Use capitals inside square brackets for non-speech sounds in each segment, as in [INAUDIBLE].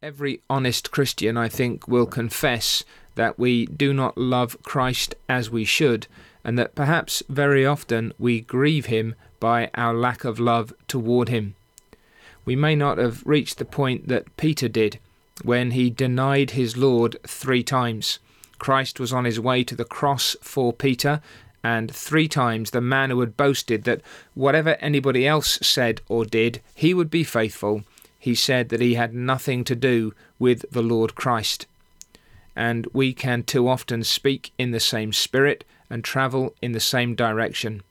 Every honest Christian, I think, will confess that we do not love Christ as we should, and that perhaps very often we grieve him by our lack of love toward him. We may not have reached the point that Peter did when he denied his Lord three times. Christ was on his way to the cross for Peter, and three times the man who had boasted that whatever anybody else said or did, he would be faithful he said that he had nothing to do with the Lord Christ. And we can too often speak in the same spirit and travel in the same direction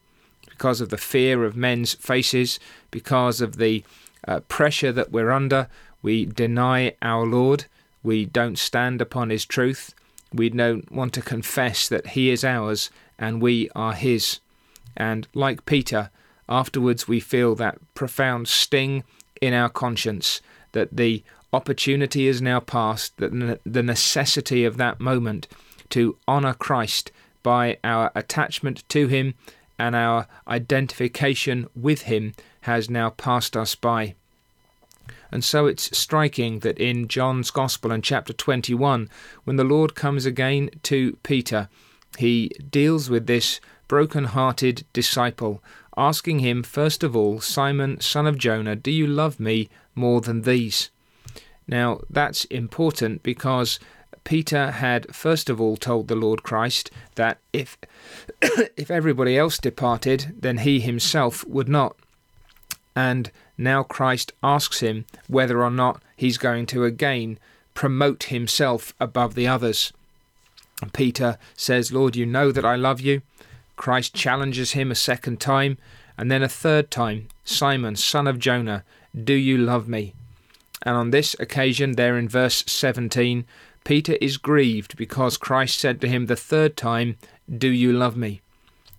because of the fear of men's faces, because of the uh, pressure that we're under. We deny our Lord, we don't stand upon his truth, we don't want to confess that he is ours and we are his. And like Peter, afterwards we feel that profound sting in our conscience that the opportunity is now past, that the necessity of that moment to honour Christ by our attachment to Him and our identification with Him has now passed us by. And so it's striking that in John's Gospel in chapter 21, when the Lord comes again to Peter, he deals with this broken hearted disciple asking him, first of all, Simon, son of Jonah, do you love me more than these? Now, that's important because Peter had first of all told the Lord Christ that if [COUGHS] if everybody else departed, then he himself would not. And now Christ asks him whether or not he's going to again promote himself above the others. Peter says, Lord, you know that I love you. Christ challenges him a second time, and then a third time Simon, son of Jonah, do you love me? And on this occasion, there in verse 17, Peter is grieved because Christ said to him the third time, Do you love me?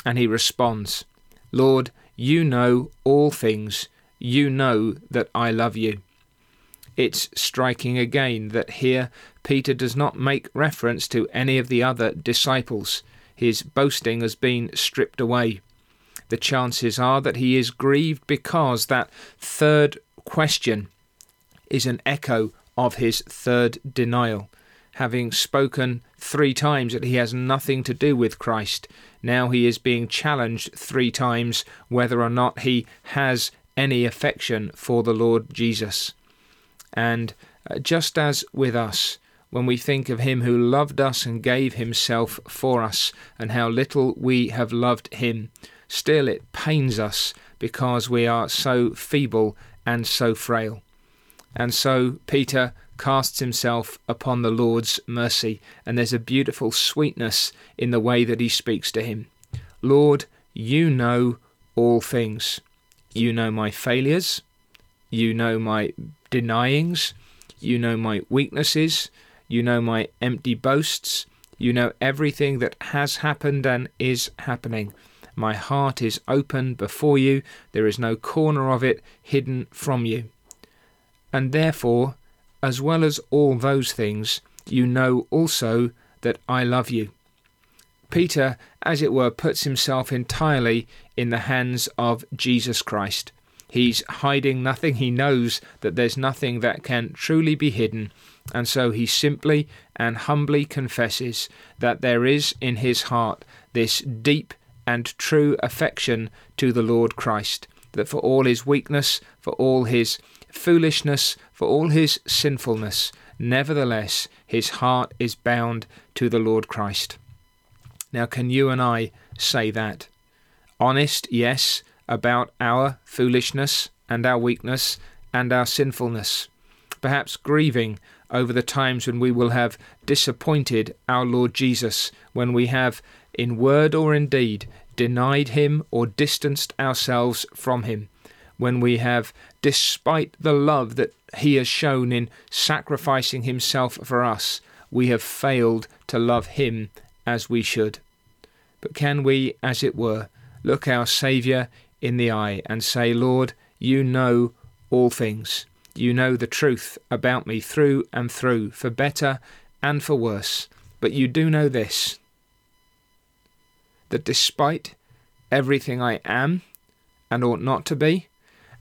And he responds, Lord, you know all things. You know that I love you. It's striking again that here Peter does not make reference to any of the other disciples his boasting has been stripped away. The chances are that he is grieved because that third question is an echo of his third denial. Having spoken three times that he has nothing to do with Christ, now he is being challenged three times whether or not he has any affection for the Lord Jesus. And uh, just as with us, when we think of him who loved us and gave himself for us, and how little we have loved him. Still, it pains us because we are so feeble and so frail. And so Peter casts himself upon the Lord's mercy, and there's a beautiful sweetness in the way that he speaks to him. Lord, you know all things. You know my failures. You know my denyings. You know my weaknesses. You know my empty boasts. You know everything that has happened and is happening. My heart is open before you. There is no corner of it hidden from you. And therefore, as well as all those things, you know also that I love you. Peter, as it were, puts himself entirely in the hands of Jesus Christ. He's hiding nothing. He knows that there's nothing that can truly be hidden. And so he simply and humbly confesses that there is in his heart this deep and true affection to the Lord Christ, that for all his weakness, for all his foolishness, for all his sinfulness, nevertheless his heart is bound to the Lord Christ. Now, can you and I say that? Honest, yes, about our foolishness and our weakness and our sinfulness. Perhaps grieving over the times when we will have disappointed our Lord Jesus, when we have, in word or in deed, denied him or distanced ourselves from him, when we have, despite the love that he has shown in sacrificing himself for us, we have failed to love him as we should. But can we, as it were, look our Saviour in the eye and say, Lord, you know all things. You know the truth about me through and through, for better and for worse. But you do know this that despite everything I am and ought not to be,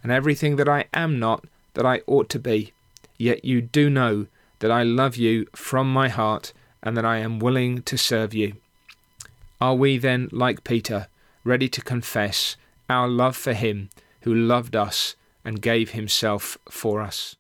and everything that I am not that I ought to be, yet you do know that I love you from my heart and that I am willing to serve you. Are we then, like Peter, ready to confess our love for him who loved us and gave himself for us?